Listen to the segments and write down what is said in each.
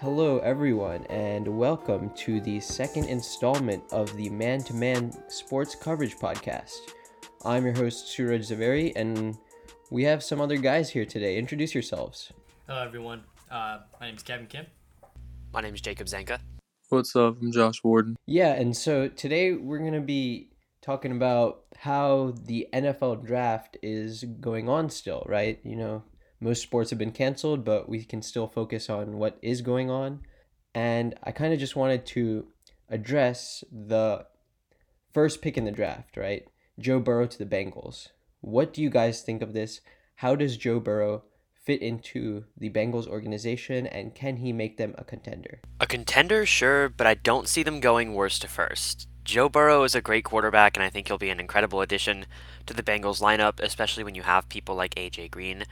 Hello, everyone, and welcome to the second installment of the Man to Man Sports Coverage Podcast. I'm your host, Suraj Zaveri, and we have some other guys here today. Introduce yourselves. Hello, everyone. Uh, my name is Kevin Kim. My name is Jacob Zanka. What's up? I'm Josh Warden. Yeah, and so today we're going to be talking about how the NFL draft is going on still, right? You know, most sports have been canceled, but we can still focus on what is going on. And I kind of just wanted to address the first pick in the draft, right? Joe Burrow to the Bengals. What do you guys think of this? How does Joe Burrow fit into the Bengals organization and can he make them a contender? A contender, sure, but I don't see them going worst to first. Joe Burrow is a great quarterback, and I think he'll be an incredible addition to the Bengals lineup, especially when you have people like AJ Green,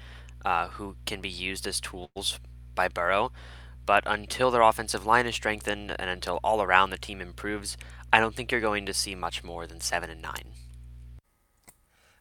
uh, who can be used as tools by Burrow. But until their offensive line is strengthened and until all around the team improves, I don't think you're going to see much more than seven and nine.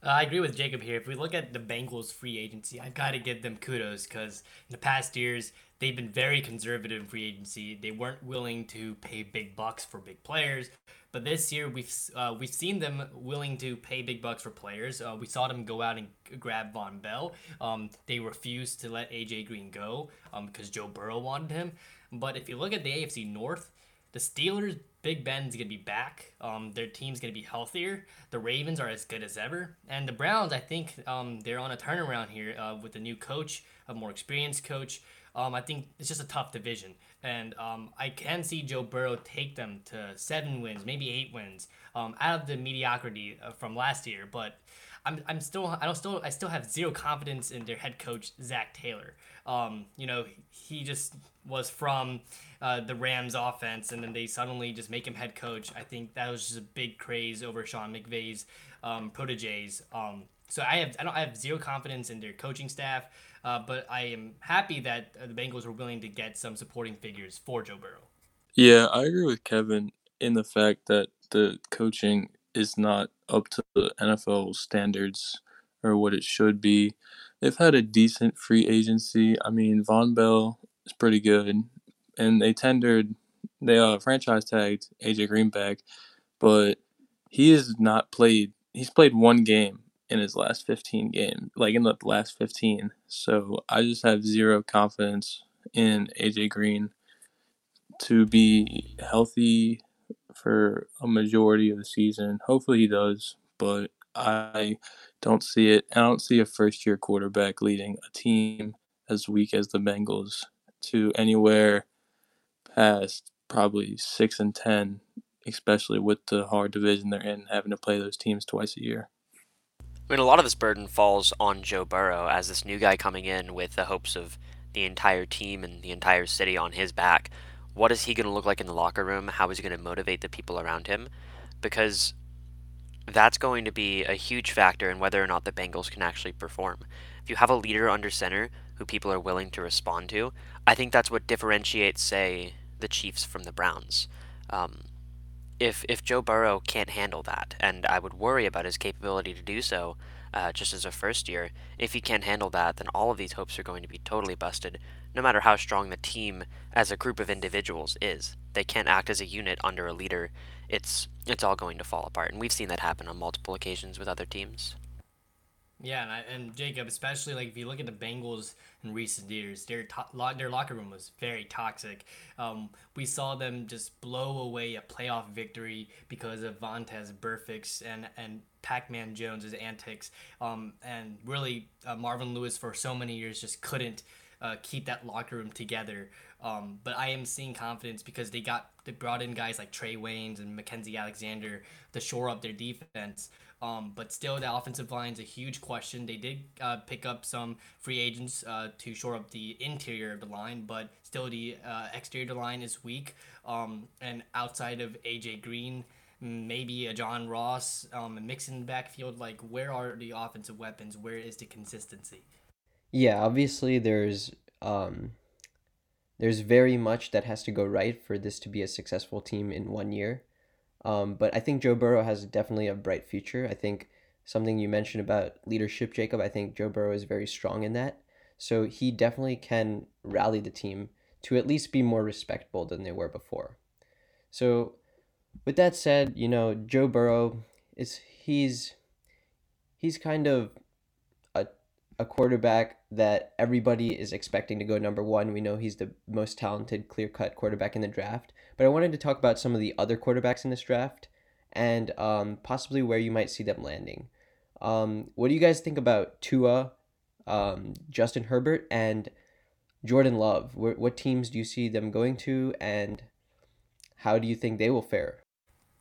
Uh, I agree with Jacob here. If we look at the Bengals free agency, I've got to give them kudos because in the past years, they've been very conservative in free agency. They weren't willing to pay big bucks for big players. But this year, we've uh, we've seen them willing to pay big bucks for players. Uh, we saw them go out and grab Vonn Bell. Um, they refused to let AJ Green go because um, Joe Burrow wanted him. But if you look at the AFC North, the Steelers, Big Ben's gonna be back. Um, their team's gonna be healthier. The Ravens are as good as ever, and the Browns, I think, um, they're on a turnaround here uh, with a new coach, a more experienced coach. Um, I think it's just a tough division, and um, I can see Joe Burrow take them to seven wins, maybe eight wins, um, out of the mediocrity uh, from last year. But I'm, I'm still I don't still I still have zero confidence in their head coach Zac Taylor. Um, you know he just was from uh, the Rams offense, and then they suddenly just make him head coach. I think that was just a big craze over Sean McVay's um, proteges. Um, so I have I don't I have zero confidence in their coaching staff, uh, but I am happy that uh, the Bengals were willing to get some supporting figures for Joe Burrow. Yeah, I agree with Kevin in the fact that the coaching is not up to the NFL standards or what it should be. They've had a decent free agency. I mean, Vonn Bell is pretty good, and they tendered, they uh, franchise tagged AJ Green back, but he has not played. He's played one game in his last 15 games, like in the last 15. So I just have zero confidence in AJ Green to be healthy for a majority of the season. Hopefully he does, but I don't see it. I don't see a first year quarterback leading a team as weak as the Bengals to anywhere past probably 6 and 10, especially with the hard division they're in, having to play those teams twice a year. I mean, a lot of this burden falls on Joe Burrow as this new guy coming in with the hopes of the entire team and the entire city on his back what is he going to look like in the locker room? How is he going to motivate the people around him? Because that's going to be a huge factor in whether or not the Bengals can actually perform. If you have a leader under center who people are willing to respond to, I think that's what differentiates, say, the Chiefs from the Browns. Um, if if Joe Burrow can't handle that, and I would worry about his capability to do so, uh, just as a first year, if he can't handle that, then all of these hopes are going to be totally busted no matter how strong the team as a group of individuals is. They can't act as a unit under a leader. It's it's all going to fall apart, and we've seen that happen on multiple occasions with other teams. Yeah, and, I, and Jacob, especially like if you look at the Bengals in recent years, their to- their locker room was very toxic. Um, we saw them just blow away a playoff victory because of Vontaze Burfict's and and Pac-Man Jones's antics. Um, and really, uh, Marvin Lewis for so many years just couldn't uh, keep that locker room together. Um, but I am seeing confidence because they got they brought in guys like Trae Waynes and Mackensie Alexander to shore up their defense. Um, but still, the offensive line is a huge question. They did uh, pick up some free agents uh, to shore up the interior of the line, but still, the uh, exterior line is weak. Um, and outside of AJ Green, maybe a John Ross, um, mixing the backfield, like where are the offensive weapons? Where is the consistency? Yeah, obviously there's um there's very much that has to go right for this to be a successful team in one year. Um, but I think Joe Burrow has definitely a bright future. I think something you mentioned about leadership, Jacob, I think Joe Burrow is very strong in that. So he definitely can rally the team to at least be more respectable than they were before. So, with that said, you know, Joe Burrow is he's he's kind of a a quarterback that everybody is expecting to go number 1. We know he's the most talented clear-cut quarterback in the draft, but I wanted to talk about some of the other quarterbacks in this draft and um, possibly where you might see them landing. Um, what do you guys think about Tua, um, Justin Herbert, and Jordan Love? What, what teams do you see them going to, and how do you think they will fare?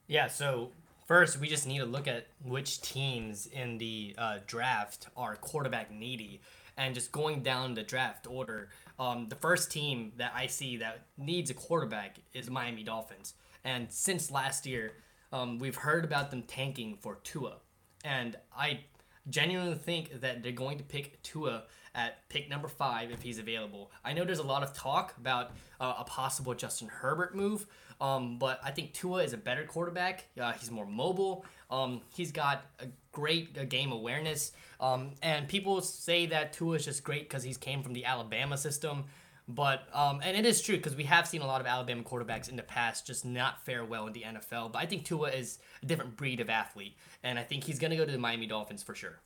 Yeah, so first we just need to look at which teams in the uh, draft are quarterback needy, and just going down the draft order. Um, the first team that I see that needs a quarterback is Miami Dolphins, and since last year, um, we've heard about them tanking for Tua, and I genuinely think that they're going to pick Tua at pick number five if he's available. I know there's a lot of talk about uh, a possible Justin Herbert move, um, but I think Tua is a better quarterback. Uh, he's more mobile. Um, he's got a great uh, game awareness. Um, and people say that Tua is just great because he's came from the Alabama system. But um, and it is true because we have seen a lot of Alabama quarterbacks in the past just not fare well in the NFL. But I think Tua is a different breed of athlete, and I think he's gonna go to the Miami Dolphins for sure.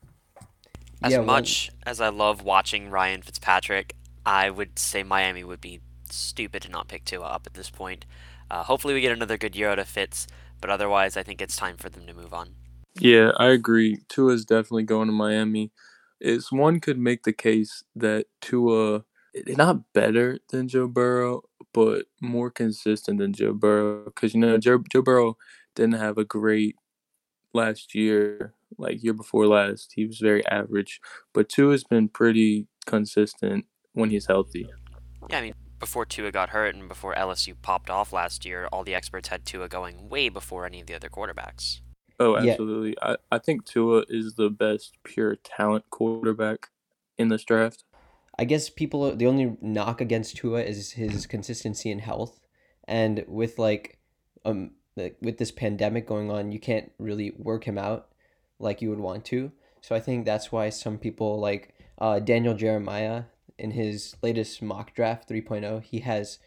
As Yeah, well- much as I love watching Ryan Fitzpatrick, I would say Miami would be stupid to not pick Tua up at this point. Uh, hopefully, we get another good year out of Fitz, but otherwise, I think it's time for them to move on. Yeah, I agree. Tua is definitely going to Miami. Is one could make the case that Tua is not better than Joe Burrow, but more consistent than Joe Burrow. Because you know Joe, Joe Burrow didn't have a great last year, like year before last. He was very average, but Tua's been pretty consistent when he's healthy. Yeah, I mean, before Tua got hurt and before LSU popped off last year, all the experts had Tua going way before any of the other quarterbacks. Oh, Yeah. absolutely. I, I think Tua is the best pure talent quarterback in this draft. I guess people the only knock against Tua is his consistency in health, and with like um like with this pandemic going on, you can't really work him out like you would want to. So I think that's why some people like uh, Daniel Jeremiah in his latest mock draft 3.0, he has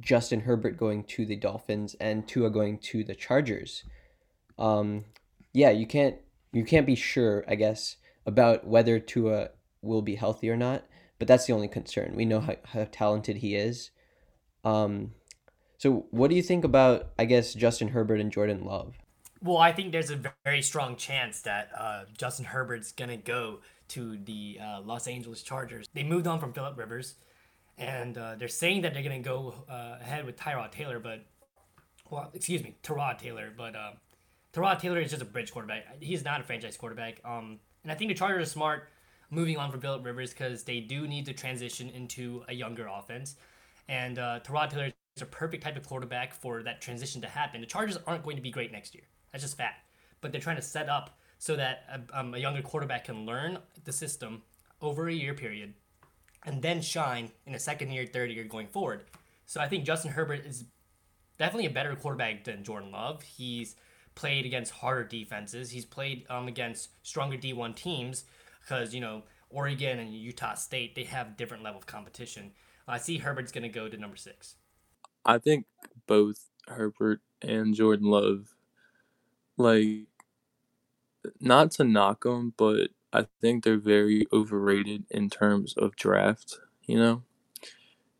Justin Herbert going to the Dolphins and Tua going to the Chargers. Um, yeah, you can't you can't be sure, I guess, about whether Tua will be healthy or not but that's the only concern. We know how, how talented he is. Um, so what do you think about, I guess, Justin Herbert and Jordan Love? Well, I think there's a very strong chance that uh, Justin Herbert's gonna go to the uh, Los Angeles Chargers. They moved on from Philip Rivers, and uh, they're saying that they're gonna go uh, ahead with Tyrod Taylor, but well, excuse me, Tyrod Taylor, but uh, Tyrod Taylor is just a bridge quarterback. He's not a franchise quarterback. Um, and I think the Chargers are smart moving on from Philip Rivers because they do need to transition into a younger offense, and uh, Tyrod Taylor is a perfect type of quarterback for that transition to happen. The Chargers aren't going to be great next year. That's just fact. But they're trying to set up so that a, um, a younger quarterback can learn the system over a year period and then shine in a second year, third year going forward. So I think Justin Herbert is definitely a better quarterback than Jordan Love. He's played against harder defenses. He's played um, against stronger D1 teams because, you know, Oregon and Utah State, they have different level of competition. I see Herbert's going to go to number six. I think both Herbert and Jordan Love, like, not to knock them, but I think they're very overrated in terms of draft. You know,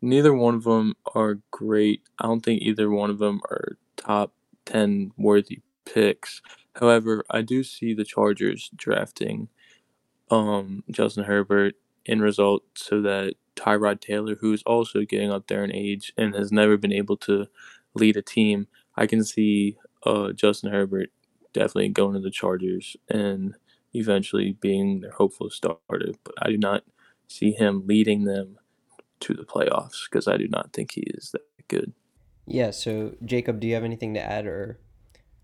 neither one of them are great. I don't think either one of them are top 10 worthy picks. However, I do see the Chargers drafting um, Justin Herbert in result so that Tyrod Taylor, who's also getting up there in age and has never been able to lead a team, I can see uh, Justin Herbert definitely going to the Chargers and eventually being their hopeful starter. But I do not see him leading them to the playoffs because I do not think he is that good. Yeah, so Jacob, do you have anything to add or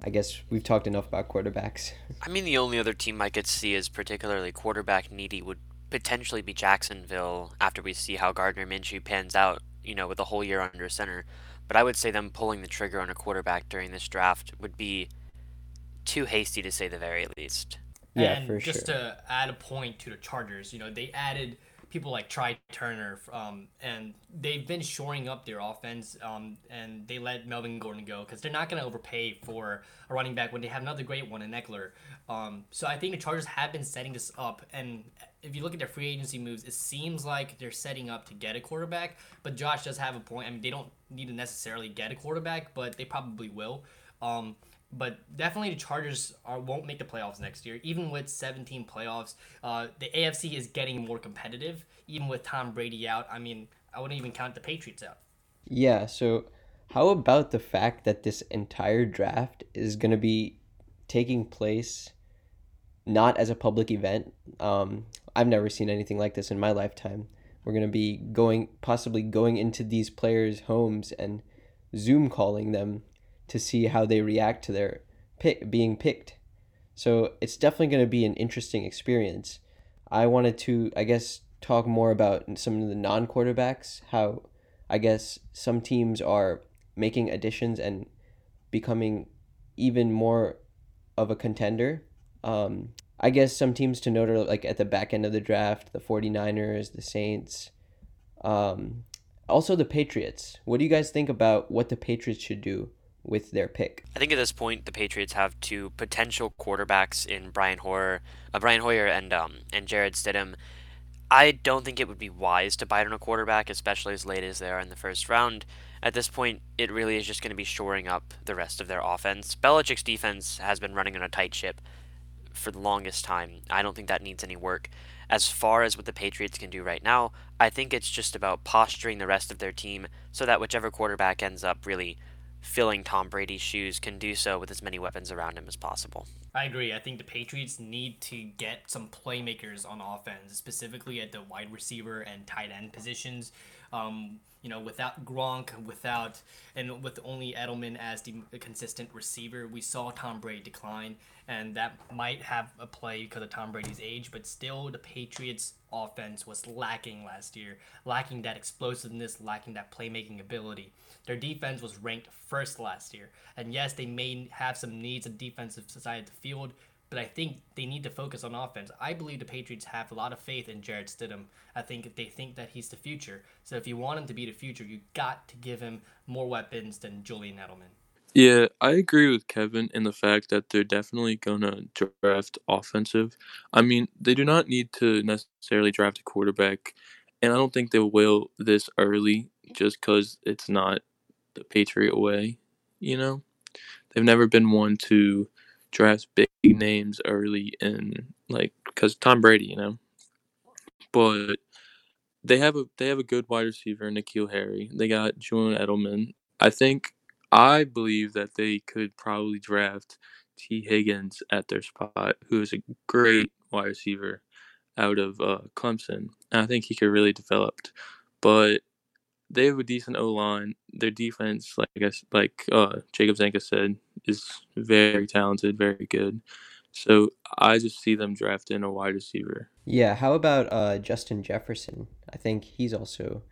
I guess we've talked enough about quarterbacks. I mean, the only other team I could see as particularly quarterback needy would potentially be Jacksonville after we see how Gardner Minshew pans out, you know, with a whole year under center. But I would say them pulling the trigger on a quarterback during this draft would be too hasty to say the very least. Yeah, and for just sure. to add a point to the Chargers, you know, they added people like Trai Turner, um, and they've been shoring up their offense, um, and they let Melvin Gordon go because they're not going to overpay for a running back when they have another great one in Ekeler. Um, so I think the Chargers have been setting this up, and if you look at their free agency moves, it seems like they're setting up to get a quarterback. But Josh does have a point. I mean, they don't need to necessarily get a quarterback, but they probably will. Um, but definitely the Chargers are, won't make the playoffs next year. Even with 17 playoffs, uh, the AFC is getting more competitive. Even with Tom Brady out, I mean, I wouldn't even count the Patriots out. Yeah. So, how about the fact that this entire draft is going to be taking place not as a public event? Um, I've never seen anything like this in my lifetime. We're going to be going, possibly going into these players' homes and Zoom calling them to see how they react to their pick being picked. So it's definitely going to be an interesting experience. I wanted to, I guess, talk more about some of the non quarterbacks, how I guess some teams are making additions and becoming even more of a contender. Um, I guess some teams to note are like at the back end of the draft, the 49ers, the Saints, um, also the Patriots. What do you guys think about what the Patriots should do with their pick. I think at this point the Patriots have two potential quarterbacks in Brian Hoyer, uh, Brian Hoyer and um and Jarrett Stidham. I don't think it would be wise to bite on a quarterback, especially as late as they are in the first round. At this point, it really is just going to be shoring up the rest of their offense. Belichick's defense has been running on a tight ship for the longest time. I don't think that needs any work. As far as what the Patriots can do right now, I think it's just about posturing the rest of their team so that whichever quarterback ends up really filling Tom Brady's shoes can do so with as many weapons around him as possible. I agree. I think the Patriots need to get some playmakers on offense, specifically at the wide receiver and tight end positions. Um, you know, without Gronk, without and with only Edelman as the consistent receiver, we saw Tom Brady decline, and that might have a play because of Tom Brady's age. But still, the Patriots' offense was lacking last year, lacking that explosiveness, lacking that playmaking ability. Their defense was ranked first last year, and yes, they may have some needs of defensive side of the field, but I think they need to focus on offense. I believe the Patriots have a lot of faith in Jarrett Stidham. I think they think that he's the future. So if you want him to be the future, you got to give him more weapons than Julian Edelman. Yeah, I agree with Kevin in the fact that they're definitely going to draft offensive. I mean, they do not need to necessarily draft a quarterback, and I don't think they will this early just because it's not the Patriot way, you know? They've never been one to draft big names early in like because Tom Brady, you know. But they have a they have a good wide receiver, N'Keal Harry. They got Julian Edelman. I think I believe that they could probably draft Tee Higgins at their spot, who is a great wide receiver out of uh, Clemson. And I think he could really develop. But they have a decent O line. Their defense, like I guess, like uh, Jacob Zanka said, is very talented, very good. So I just see them drafting a wide receiver. Yeah, how about uh, Justin Jefferson? I think he's also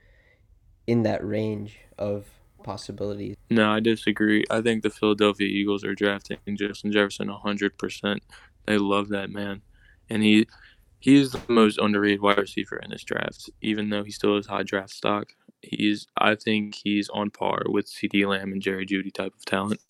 in that range of possibilities. No, I disagree. I think the Philadelphia Eagles are drafting Justin Jefferson 100%. They love that man. And he he is the most underrated wide receiver in this draft, even though he still has high draft stock. He's I think he's on par with CeeDee Lamb and Jerry Jeudy type of talent.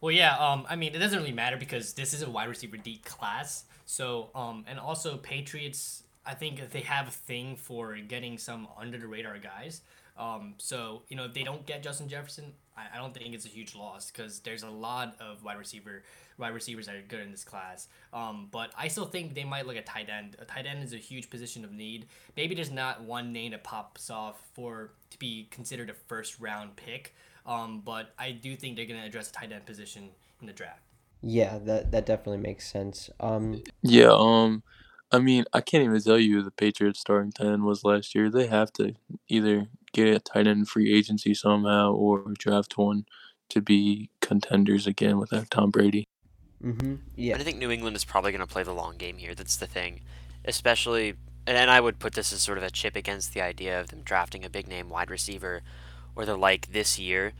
Well, yeah. Um, I mean, it doesn't really matter because this is a wide receiver deep class. So, um, and also Patriots. I think they have a thing for getting some under the radar guys. Um, so you know, if they don't get Justin Jefferson, I, I don't think it's a huge loss because there's a lot of wide receiver wide receivers that are good in this class. Um, but I still think they might look at tight end. A tight end is a huge position of need. Maybe there's not one name that pops off for to be considered a first round pick. Um, but I do think they're gonna address a tight end position in the draft. Yeah, that that definitely makes sense. Um, yeah. Um, I mean, I can't even tell you who the Patriots starting ten was last year. They have to either get a tight end free agency somehow or draft one to be contenders again without Tom Brady. Mm-hmm. Yeah. I think New England is probably going to play the long game here. That's the thing. Especially, and I would put this as sort of a chip against the idea of them drafting a big name wide receiver or the like this year.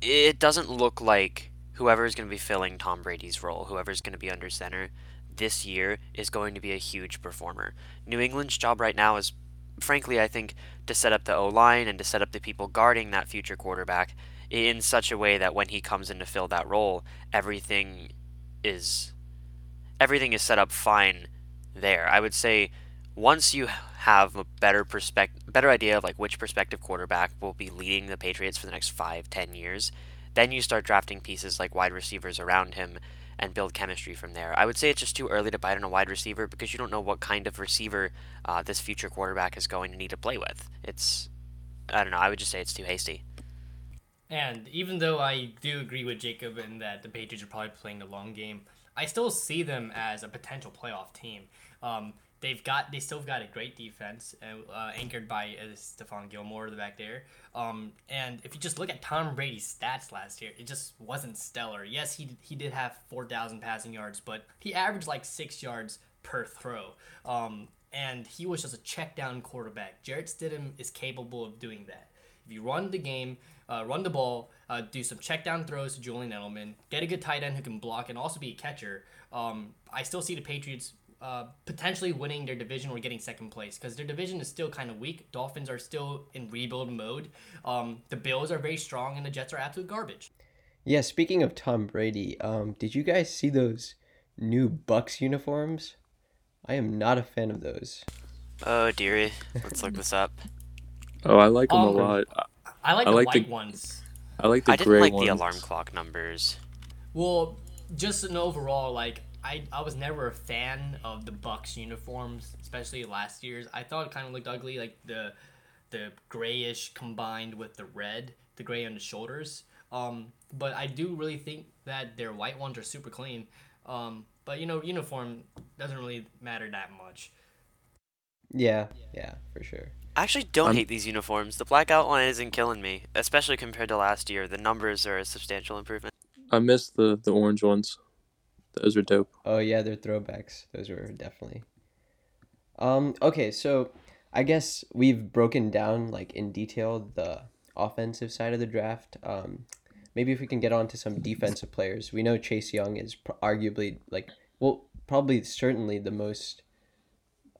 It doesn't look like whoever is going to be filling Tom Brady's role, whoever is going to be under center this year, is going to be a huge performer. New England's job right now is frankly, I think to set up the O line and to set up the people guarding that future quarterback in such a way that when he comes in to fill that role, everything is everything is set up fine there. I would say once you have a better perspective, better idea of like which prospective quarterback will be leading the Patriots for the next five, ten years, then you start drafting pieces like wide receivers around him and build chemistry from there. I would say it's just too early to bite on a wide receiver because you don't know what kind of receiver uh, this future quarterback is going to need to play with. It's, I don't know. I would just say it's too hasty. And even though I do agree with Jacob in that the Patriots are probably playing the long game, I still see them as a potential playoff team. Um, they've got they still got a great defense uh, anchored by uh, Stephon Gilmore the back there. Um, and if you just look at Tom Brady's stats last year, it just wasn't stellar. Yes, he he did have four thousand passing yards, but he averaged like six yards per throw. Um, and he was just a check down quarterback. Jarrett Stidham is capable of doing that. If you run the game, uh, run the ball, uh, do some check down throws to Julian Edelman, get a good tight end who can block and also be a catcher. Um, I still see the Patriots uh, potentially winning their division or getting second place because their division is still kind of weak. Dolphins are still in rebuild mode. Um, the Bills are very strong, and the Jets are absolute garbage. Yeah, speaking of Tom Brady, um, did you guys see those new Bucks uniforms? I am not a fan of those. Oh dearie, let's look this up. Oh, I like them Um, a lot. I like I the like the- ones. I like the I didn't gray like ones. the alarm clock numbers. Well, just an overall, like I, I was never a fan of the Bucks uniforms, especially last year's. I thought it kind of looked ugly, like the the grayish combined with the red, the gray on the shoulders. Um, but I do really think that their white ones are super clean. Um, but you know, uniform doesn't really matter that much. Yeah, yeah, for sure. I actually don't I'm- hate these uniforms. The black outline isn't killing me, especially compared to last year. The numbers are a substantial improvement. I miss the the orange ones. Those are dope. Oh yeah, they're throwbacks. Those were definitely. Um. Okay, so I guess we've broken down like in detail the offensive side of the draft. Um, maybe if we can get on to some defensive players. We know Chase Young is pr- arguably like well, probably certainly the most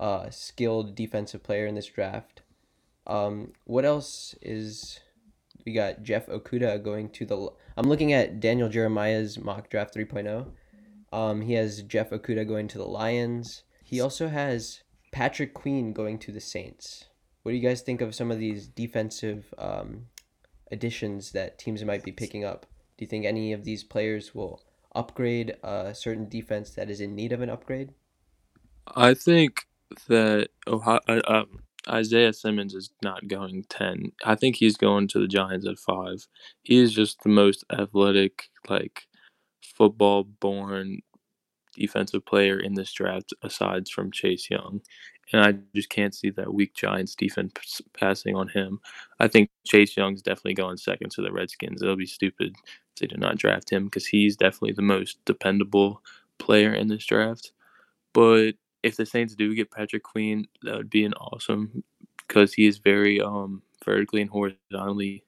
uh skilled defensive player in this draft. Um, what else is we got Jeff Okudah going to the I'm looking at Daniel Jeremiah's mock draft 3.0. Um, he has Jeff Okudah going to the Lions. He also has Patrick Queen going to the Saints. What do you guys think of some of these defensive um, additions that teams might be picking up? Do you think any of these players will upgrade a certain defense that is in need of an upgrade? I think that Ohio, uh, um, Isaiah Simmons is not going ten. I think he's going to the Giants at five. He is just the most athletic, like football born defensive player in this draft, aside from Chase Young. And I just can't see that weak Giants defense passing on him. I think Chase Young's definitely going second to the Redskins. It'll be stupid if they do not draft him because he's definitely the most dependable player in this draft. But if the Saints do get Patrick Queen, that would be an awesome because he is very um vertically and horizontally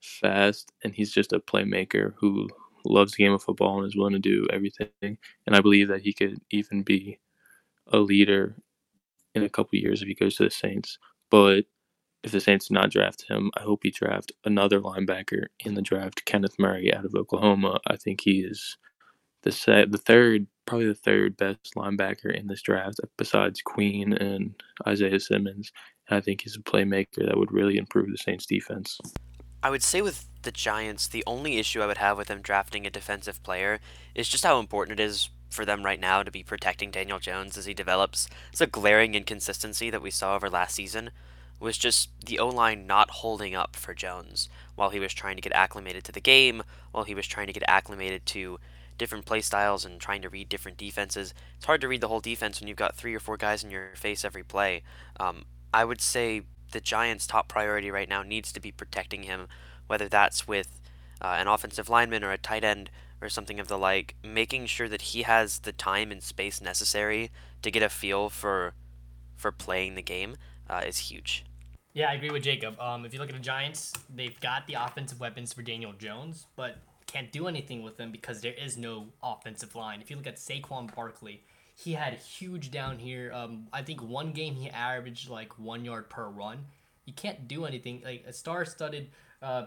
fast, and he's just a playmaker who loves the game of football and is willing to do everything. And I believe that he could even be a leader in a couple years if he goes to the Saints. But if the Saints do not draft him, I hope he draft another linebacker in the draft, Kenneth Murray out of Oklahoma. I think he is the the third, probably the third best linebacker in this draft, besides Queen and Isaiah Simmons. And I think he's a playmaker that would really improve the Saints' defense. I would say with the Giants, the only issue I would have with them drafting a defensive player is just how important it is for them right now to be protecting Daniel Jones as he develops. It's a glaring inconsistency that we saw over last season was just the O-line not holding up for Jones while he was trying to get acclimated to the game, while he was trying to get acclimated to different play styles and trying to read different defenses. It's hard to read the whole defense when you've got three or four guys in your face every play. Um, I would say the Giants' top priority right now needs to be protecting him, whether that's with uh, an offensive lineman or a tight end or something of the like, making sure that he has the time and space necessary to get a feel for for playing the game uh, is huge. Yeah, I agree with Jacob. Um, if you look at the Giants, they've got the offensive weapons for Daniel Jones, but can't do anything with them because there is no offensive line. If you look at Saquon Barkley, he had huge down here. Um, I think one game he averaged like one yard per run. You can't do anything like a star-studded uh,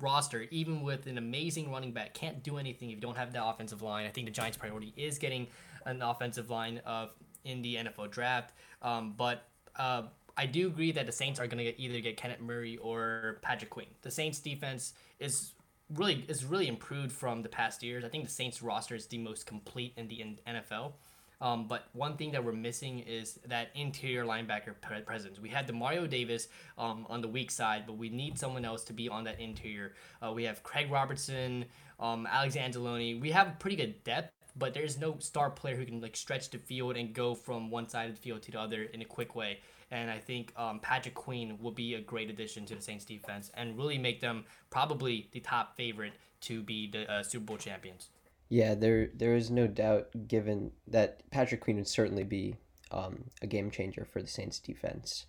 roster, even with an amazing running back, can't do anything if you don't have the offensive line. I think the Giants' priority is getting an offensive line of in the NFL draft. Um, but uh, I do agree that the Saints are going to either get Kenneth Murray or Patrick Queen. The Saints defense is really is really improved from the past years. I think the Saints roster is the most complete in the NFL. Um, but one thing that we're missing is that interior linebacker presence. We had Demario Davis um, on the weak side, but we need someone else to be on that interior. Uh, we have Craig Robertson, um, Alex Anzalone. We have pretty good depth, but there's no star player who can like stretch the field and go from one side of the field to the other in a quick way. And I think um, Patrick Queen will be a great addition to the Saints defense and really make them probably the top favorite to be the uh, Super Bowl champions. Yeah, there there is no doubt given that Patrick Queen would certainly be um, a game changer for the Saints defense.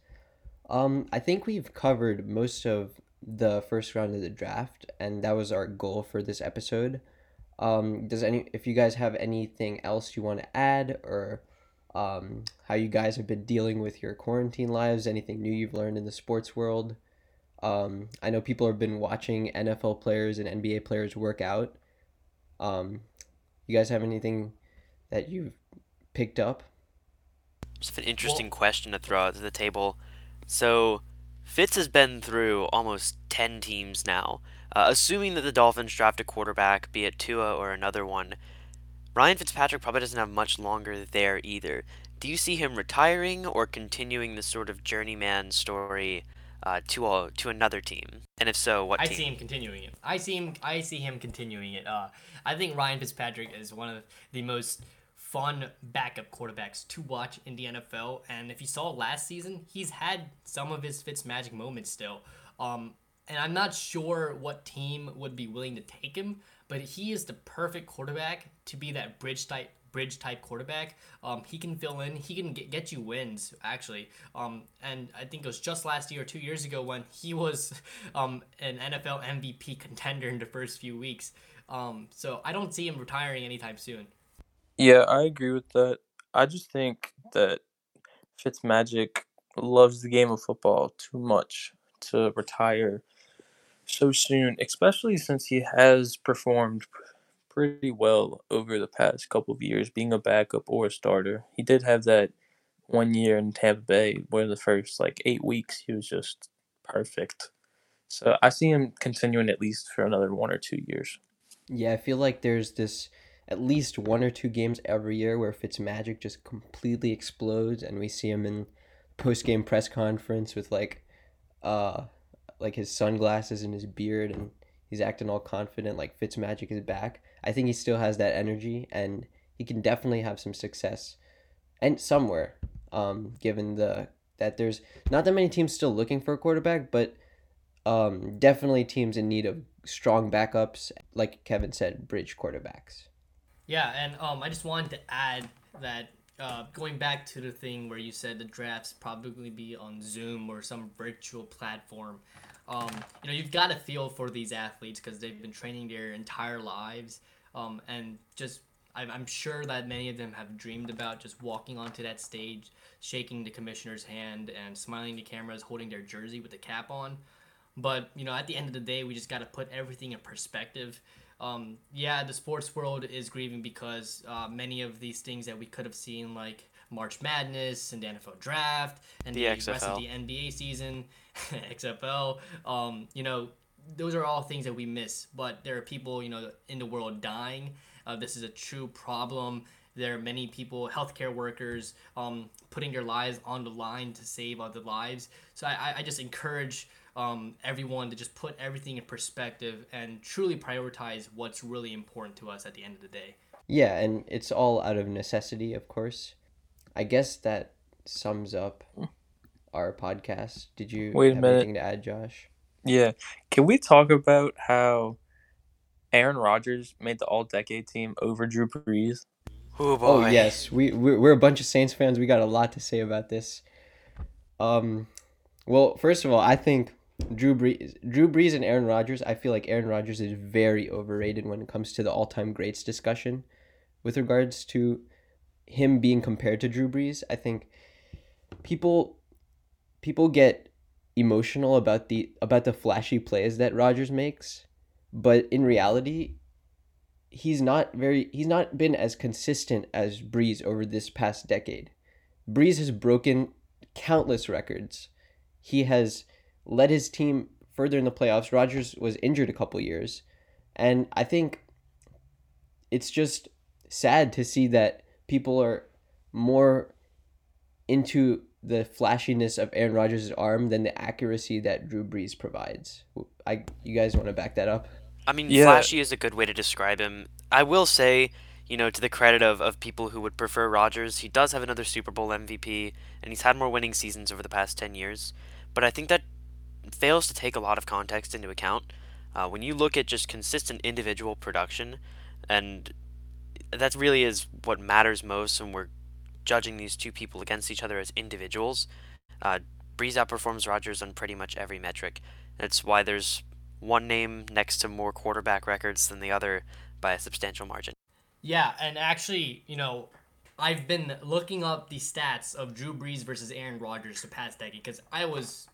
Um, I think we've covered most of the first round of the draft, and that was our goal for this episode. Um, does any if you guys have anything else you want to add or um, how you guys have been dealing with your quarantine lives, anything new you've learned in the sports world? Um, I know people have been watching NFL players and NBA players work out. Um, you guys have anything that you've picked up? Just an interesting well, question to throw out to the table. So, Fitz has been through almost 10 teams now. Uh, assuming that the Dolphins draft a quarterback, be it Tua or another one, Ryan Fitzpatrick probably doesn't have much longer there either. Do you see him retiring or continuing the sort of journeyman story uh, to a, to another team? And if so, what I team? see him continuing it. I see him. I see him continuing it. Uh, I think Ryan Fitzpatrick is one of the most fun backup quarterbacks to watch in the NFL. And if you saw last season, he's had some of his Fitz magic moments still. Um, and I'm not sure what team would be willing to take him, but he is the perfect quarterback to be that bridge type bridge type quarterback. Um, he can fill in. He can get, get you wins actually. Um, and I think it was just last year two years ago when he was um, an NFL MVP contender in the first few weeks. Um, so I don't see him retiring anytime soon. Yeah, I agree with that. I just think that Fitzmagic loves the game of football too much to retire so soon, especially since he has performed pretty well over the past couple of years, being a backup or a starter. He did have that one year in Tampa Bay where the first like eight weeks he was just perfect. So I see him continuing at least for another one or two years. Yeah, I feel like there's this at least one or two games every year where Fitzmagic just completely explodes and we see him in post game press conference with like uh like his sunglasses and his beard and he's acting all confident like Fitzmagic is back. I think he still has that energy and he can definitely have some success and somewhere um given the that there's not that many teams still looking for a quarterback but um definitely teams in need of strong backups like Kevin said bridge quarterbacks. Yeah, and um I just wanted to add that uh, going back to the thing where you said the drafts probably be on Zoom or some virtual platform um, you know, you've got to feel for these athletes because they've been training their entire lives, um, and just I'm sure that many of them have dreamed about just walking onto that stage, shaking the commissioner's hand, and smiling to cameras, holding their jersey with the cap on. But you know, at the end of the day, we just got to put everything in perspective. Um, yeah, the sports world is grieving because uh, many of these things that we could have seen, like March Madness and the NFL Draft and the, the rest of the NBA season, XFL. Um, you know, those are all things that we miss. But there are people, you know, in the world dying. Uh, this is a true problem. There are many people, healthcare workers, um, putting their lives on the line to save other lives. So I, I just encourage um, everyone to just put everything in perspective and truly prioritize what's really important to us at the end of the day. Yeah, and it's all out of necessity, of course. I guess that sums up our podcast. Did you Wait a have minute. anything to add, Josh? Yeah. Can we talk about how Aaron Rodgers made the all decade team over Drew Brees? Oh, boy. Oh yes, we we're, we're a bunch of Saints fans. We got a lot to say about this. Um, well, first of all, I think Drew Brees, Drew Brees and Aaron Rodgers. I feel like Aaron Rodgers is very overrated when it comes to the all-time greats discussion, with regards to him being compared to Drew Brees, I think people people get emotional about the about the flashy plays that Rodgers makes, but in reality, he's not very he's not been as consistent as Brees over this past decade. Brees has broken countless records. He has led his team further in the playoffs. Rodgers was injured a couple years, and I think it's just sad to see that people are more into the flashiness of Aaron Rodgers' arm than the accuracy that Drew Brees provides. I you guys want to back that up? I mean, Yeah. flashy is a good way to describe him. I will say, you know, to the credit of, of people who would prefer Rodgers, he does have another Super Bowl MVP, and he's had more winning seasons over the past 10 years. But I think that fails to take a lot of context into account. Uh, when you look at just consistent individual production, and that really is what matters most when we're judging these two people against each other as individuals. Uh, Brees outperforms Rodgers on pretty much every metric. That's why there's one name next to more quarterback records than the other by a substantial margin. Yeah, and actually, you know, I've been looking up the stats of Drew Brees versus Aaron Rodgers the past decade because I was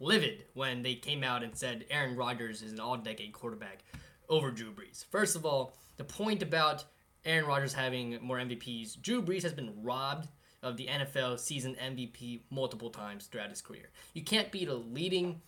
livid when they came out and said Aaron Rodgers is an all-decade quarterback over Drew Brees. First of all, the point about Aaron Rodgers having more MVPs, Drew Brees has been robbed of the NFL season MVP multiple times throughout his career. You can't be the leading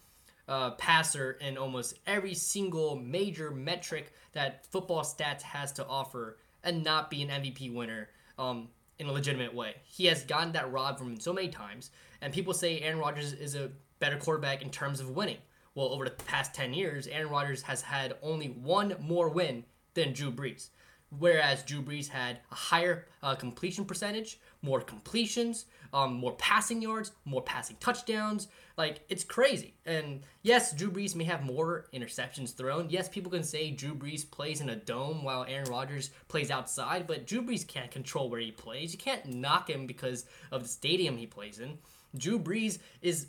uh, passer in almost every single major metric that football stats has to offer and not be an MVP winner um, in a legitimate way. He has gotten that robbed from him so many times, and people say Aaron Rodgers is a better quarterback in terms of winning. Well, over the past 10 years, Aaron Rodgers has had only one more win than Drew Brees. Whereas Drew Brees had a higher uh, completion percentage, more completions, um, more passing yards, more passing touchdowns. Like, it's crazy. And yes, Drew Brees may have more interceptions thrown. Yes, people can say Drew Brees plays in a dome while Aaron Rodgers plays outside, but Drew Brees can't control where he plays. You can't knock him because of the stadium he plays in. Drew Brees is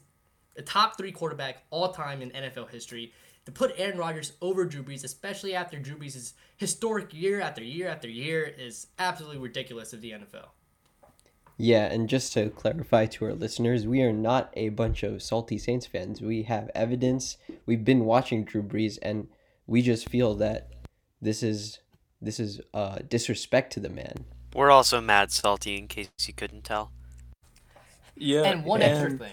a top three quarterback all time in NFL history. To put Aaron Rodgers over Drew Brees, especially after Drew Brees' historic year after year after year, is absolutely ridiculous of the NFL. Yeah, and just to clarify to our listeners, we are not a bunch of salty Saints fans. We have evidence. We've been watching Drew Brees, and we just feel that this is this is uh, disrespect to the man. We're also mad salty, in case you couldn't tell. Yeah. And one extra thing.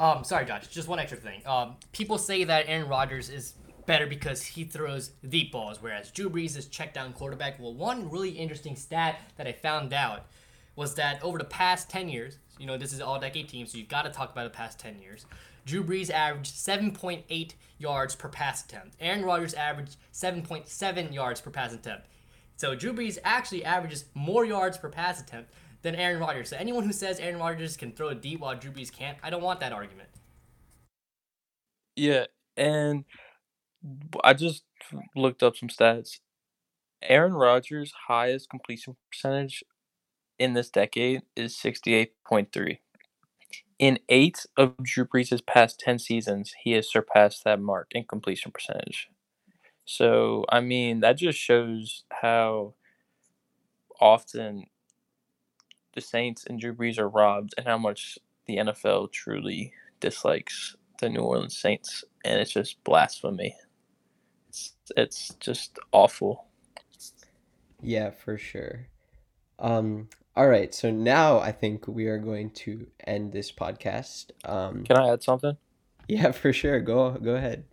Um, sorry, Josh. Just one extra thing. Um, people say that Aaron Rodgers is better because he throws deep balls, whereas Drew Brees is check down quarterback. Well, one really interesting stat that I found out was that over the past ten years, you know, this is all decade team, so you've got to talk about the past ten years. Drew Brees averaged 7.8 yards per pass attempt. Aaron Rodgers averaged 7.7 yards per pass attempt. So Drew Brees actually averages more yards per pass attempt than Aaron Rodgers. So anyone who says Aaron Rodgers can throw a deep while Drew Brees can't, I don't want that argument. Yeah, and I just looked up some stats. Aaron Rodgers' highest completion percentage in this decade is 68.3. In eight of Drew Brees' past 10 seasons, he has surpassed that mark in completion percentage. So, I mean, that just shows how often the Saints and Drew Brees are robbed and how much the NFL truly dislikes the New Orleans Saints. And it's just blasphemy. It's, it's just awful. Yeah, for sure. Um, all right, so now I think we are going to end this podcast. Um, Can I add something? yeah, for sure. Go go ahead.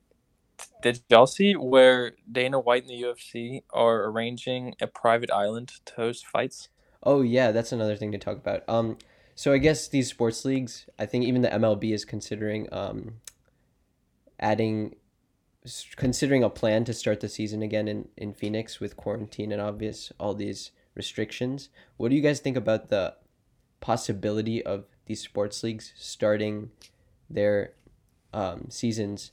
Did y'all see where Dana White and the UFC are arranging a private island to host fights? Oh yeah, that's another thing to talk about. Um, so I guess these sports leagues, I think even the MLB is considering um, adding, considering a plan to start the season again in in Phoenix with quarantine and obvious all these restrictions. What do you guys think about the possibility of these sports leagues starting their um, seasons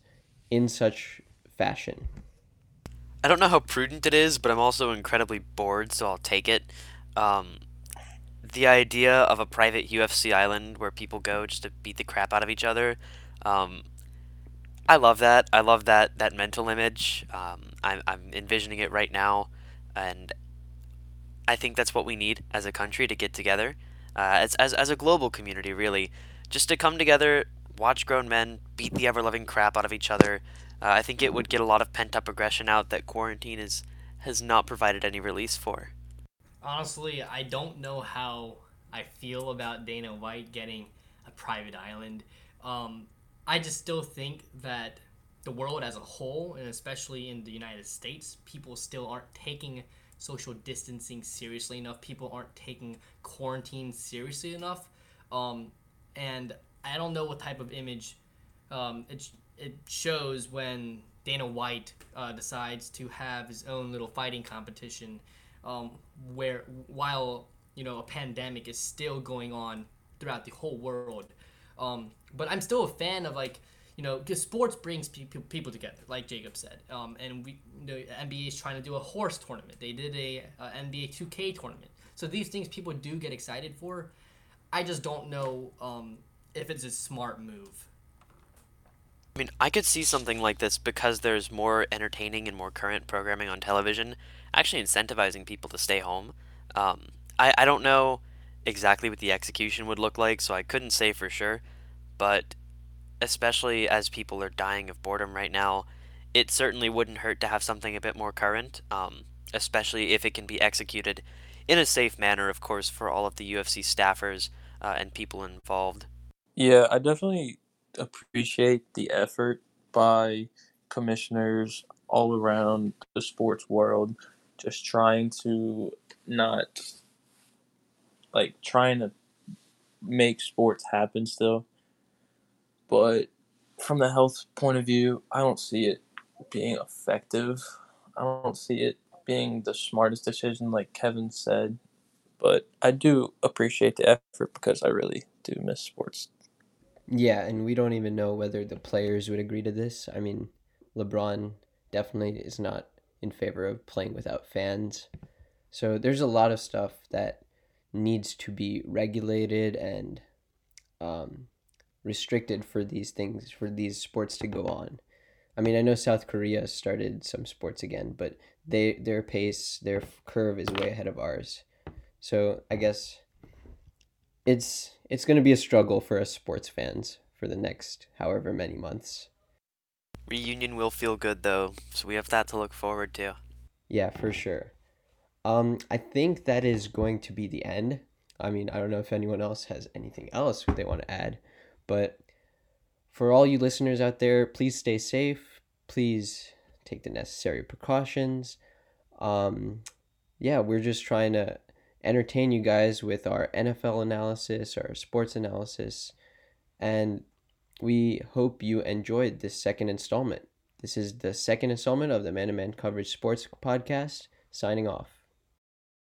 in such fashion? I don't know how prudent it is, but I'm also incredibly bored, so I'll take it. Um, the idea of a private UFC island where people go just to beat the crap out of each other, um, I love that. I love that that mental image. Um, I'm I'm envisioning it right now, and I think that's what we need as a country to get together, uh, as, as, as a global community, really. Just to come together, watch grown men beat the ever loving crap out of each other. Uh, I think it would get a lot of pent up aggression out that quarantine is, has not provided any release for. Honestly, I don't know how I feel about Dana White getting a private island. Um, I just still think that the world as a whole, and especially in the United States, people still aren't taking social distancing seriously enough. People aren't taking quarantine seriously enough. Um, and I don't know what type of image um, it, it shows when Dana White uh, decides to have his own little fighting competition um, where while you know a pandemic is still going on throughout the whole world. Um, but I'm still a fan of like you know, because sports brings people people together, like Jacob said. Um, and we, you know, NBA is trying to do a horse tournament. They did a, a NBA 2K tournament. So these things people do get excited for. I just don't know um, if it's a smart move. I mean, I could see something like this because there's more entertaining and more current programming on television, actually incentivizing people to stay home. Um, I, I don't know exactly what the execution would look like, so I couldn't say for sure, but especially as people are dying of boredom right now, it certainly wouldn't hurt to have something a bit more current, um, especially if it can be executed in a safe manner, of course, for all of the UFC staffers uh, and people involved. Yeah, I definitely appreciate the effort by commissioners all around the sports world just trying to not like trying to make sports happen still but from the health point of view, I don't see it being effective. I don't see it being the smartest decision, like Kevin said. But I do appreciate the effort because I really do miss sports. Yeah, and we don't even know whether the players would agree to this. I mean, LeBron definitely is not in favor of playing without fans. So there's a lot of stuff that needs to be regulated and um, restricted for these things for these sports to go on. I mean, I know South Korea started some sports again, but they their pace, their curve is way ahead of ours. So I guess it's it's going to be a struggle for us sports fans for the next however many months. Reunion will feel good though, so we have that to look forward to. Yeah, for sure. Um, I think that is going to be the end. I mean, I don't know if anyone else has anything else they want to add. But for all you listeners out there, please stay safe. Please take the necessary precautions. Um, yeah, we're just trying to entertain you guys with our NFL analysis, our sports analysis, and we hope you enjoyed this second installment. This is the second installment of the Man to Man Coverage Sports Podcast. Signing off.